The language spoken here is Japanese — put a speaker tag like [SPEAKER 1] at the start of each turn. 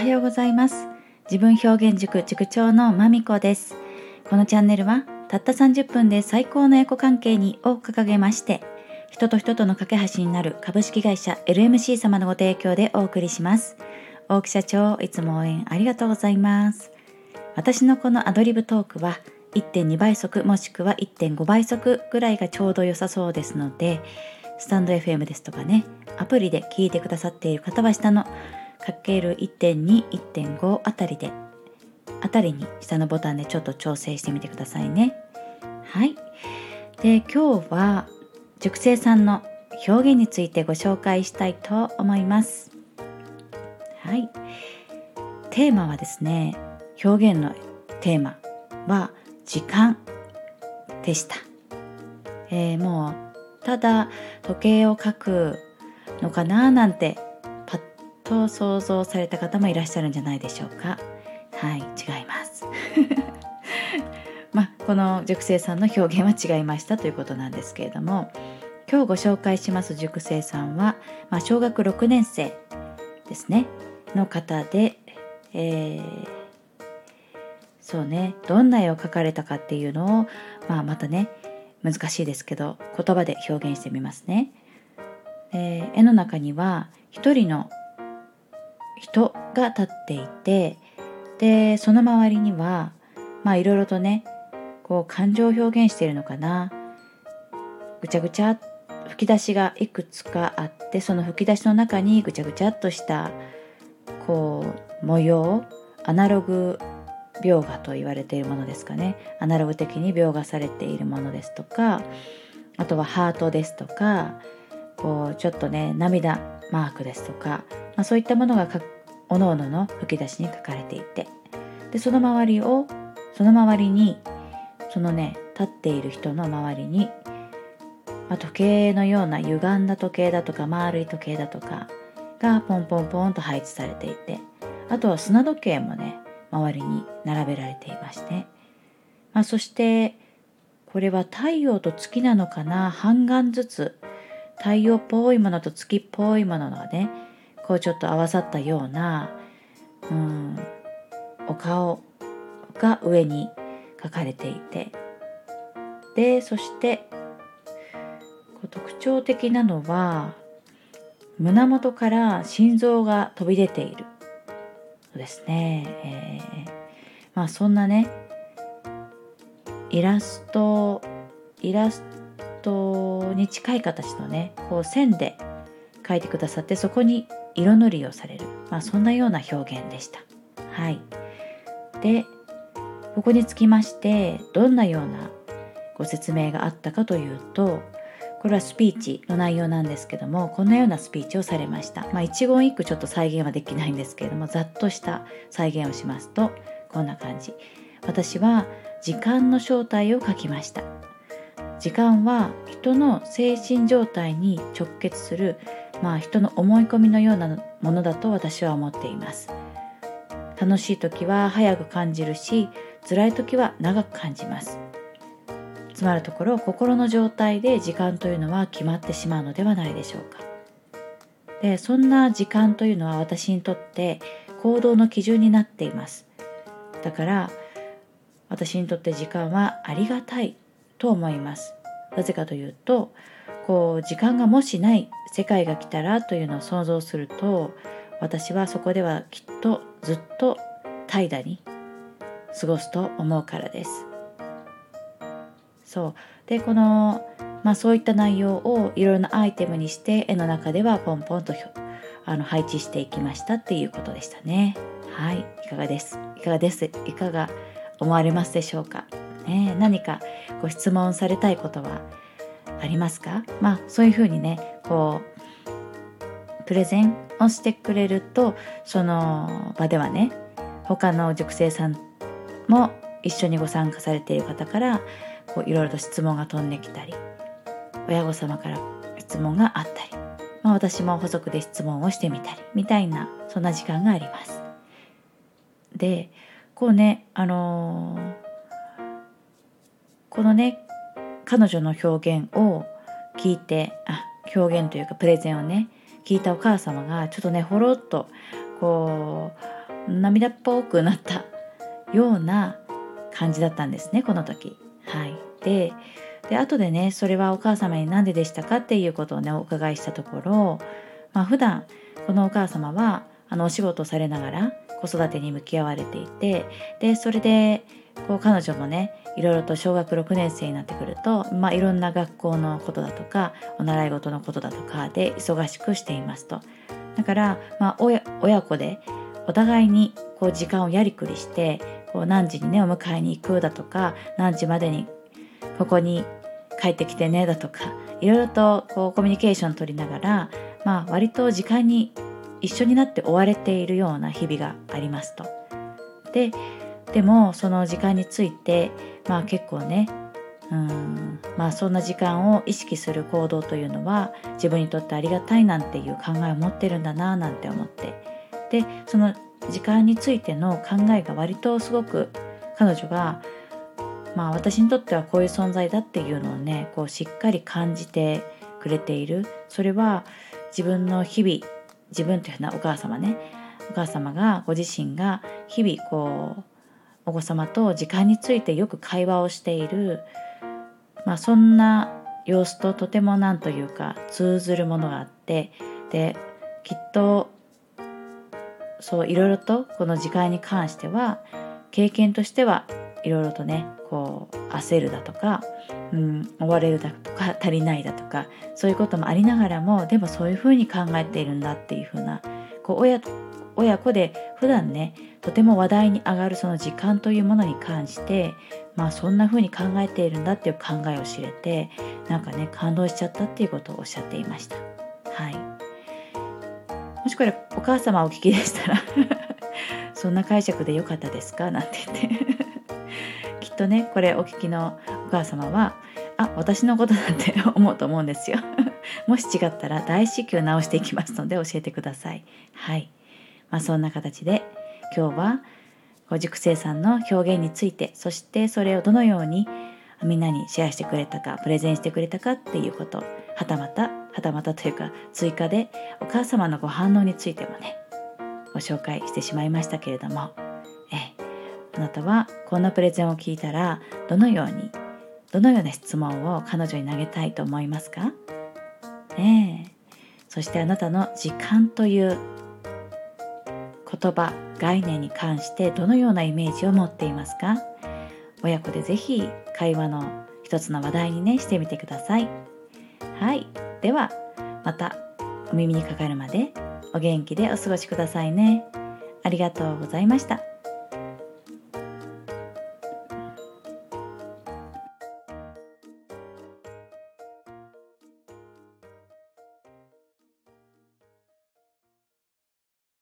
[SPEAKER 1] はようございます。自分表現塾塾長のまみこです。このチャンネルはたった30分で最高のエコ関係にを掲げまして人と人との架け橋になる株式会社 LMC 様のご提供でお送りします。大木社長いつも応援ありがとうございます。私のこのアドリブトークは1.2倍速もしくは1.5倍速ぐらいがちょうど良さそうですのでスタンド FM ですとかねアプリで聞いてくださっている方は下のかける1.2、1.5あたりで、あたりに下のボタンでちょっと調整してみてくださいね。はい。で、今日は熟成さんの表現についてご紹介したいと思います。はい。テーマはですね、表現のテーマは時間でした。えー、もうただ時計を書くのかななんてと想像された方もいらっしゃるんじゃないでしょうか。はい違います。まあこの熟成さんの表現は違いましたということなんですけれども今日ご紹介します熟成さんは、まあ、小学6年生ですね。の方で、えー、そうねどんな絵を描かれたかっていうのを、まあ、またね難しいですけど言葉で表現してみますね。えー、絵の中には一人の人が立っていてでその周りにはまあいろいろとねこう感情を表現しているのかな。ぐちゃぐちゃ吹き出しがいくつかあってその吹き出しの中にぐちゃぐちゃっとしたこう模様アナログ描画と言われているものですかね。アナログ的に描画されているものですとかあとはハートですとかこうちょっとね涙マークですとかまあ、そういったものがおのおのの吹き出しに書かれていて。でその周りをその周りにそのね立っている人の周りに、まあ、時計のような歪んだ時計だとか丸い時計だとかがポンポンポンと配置されていて。あとは砂時計もね周りに並べられていまして、まあ、そしてこれは太陽と月なのかな？半眼ずつ。太陽っぽいものと月っぽいものがねこうちょっと合わさったような、うん、お顔が上に書かれていてでそして特徴的なのは胸元から心臓が飛び出ているそうですね、えー、まあそんなねイラストイラストに近い形のねこう線で描いてくださってそこに色塗りをされる、まあ、そんなような表現でした。はい、でここにつきましてどんなようなご説明があったかというとこれはスピーチの内容なんですけどもこんなようなスピーチをされました。まあ、一言一句ちょっと再現はできないんですけれどもざっとした再現をしますとこんな感じ。私は時間の正体を書きました。時間は人の精神状態に直結するまあ人の思い込みのようなものだと私は思っています。楽しい時は早く感じるし辛い時は長く感じます。つまるところ心の状態で時間というのは決まってしまうのではないでしょうか。でそんな時間というのは私にとって行動の基準になっています。だから私にとって時間はありがたいと思います。なぜかというとこう時間がもしない世界が来たらというのを想像すると私はそこではきっとずっと怠惰に過ごすと思うからです。そう。でこの、まあ、そういった内容をいろいろなアイテムにして絵の中ではポンポンとあの配置していきましたっていうことでしたね。はい。いかがです？いかがです？いかが思われますでしょうか、ね、何かご質問されたいことはありますか？まあそういうふうにねこうプレゼンをしてくれるとその場ではね他の塾生さんも一緒にご参加されている方からこういろいろと質問が飛んできたり親御様から質問があったり、まあ、私も補足で質問をしてみたりみたいなそんな時間があります。でこうねあのー、このね彼女の表現を聞いてあ表現というかプレゼンをね聞いたお母様がちょっとねほろっとこう涙っぽくなったような感じだったんですねこの時。はい、でで後でねそれはお母様に何ででしたかっていうことをねお伺いしたところ、まあ、普段このお母様はあのお仕事をされながら子育てに向き合われていてでそれでこう彼女もねいろいろと小学6年生になってくると、まあ、いろんな学校のことだとかお習い事のことだとかで忙しくしていますと。だから、まあ親、子でお互いにこう時間をやりくりしてこう何時にねお迎えに行くだとか何時までにここに帰ってきてねだとかいろいろとこうコミュニケーション取りながら、まあ、割と時間に一緒になって追われているような日々がありますと。ででもその時間についてまあ結構ねうんまあそんな時間を意識する行動というのは自分にとってありがたいなんていう考えを持ってるんだななんて思ってでその時間についての考えが割とすごく彼女がまあ私にとってはこういう存在だっていうのをねこうしっかり感じてくれているそれは自分の日々自分というのはお母様ね。お母様がご自身が日々こうお子様と時間についてよく会話をしている、まあ、そんな様子ととても何というか通ずるものがあってできっとそういろいろとこの時間に関しては経験としてはいろいろとねこう焦るだとか、うん、追われるだとか足りないだとかそういうこともありながらもでもそういうふうに考えているんだっていうふうなこう親親子で普段ねとても話題に上がるその時間というものに関してまあそんな風に考えているんだっていう考えを知れてなんかね感動しちゃったっていうことをおっしゃっていました。はい。もしこれお母様お聞きでしたら そんな解釈でよかったですか？なんて言って。とねこれお聞きのお母様はあ私のことだって 思うと思うんですよ。もし違ったら大至急直していきますので教えてください。はい。まあ、そんな形で今日はご熟成さんの表現についてそしてそれをどのようにみんなにシェアしてくれたかプレゼンしてくれたかっていうことはたまたはたまたというか追加でお母様のご反応についてもねご紹介してしまいましたけれども。あなたはこんなプレゼンを聞いたらどのようにどのような質問を彼女に投げたいと思いますか？ねえ。そしてあなたの時間という言葉概念に関してどのようなイメージを持っていますか？親子でぜひ会話の一つの話題にねしてみてください。はい。ではまたお耳にかかるまでお元気でお過ごしくださいね。ありがとうございました。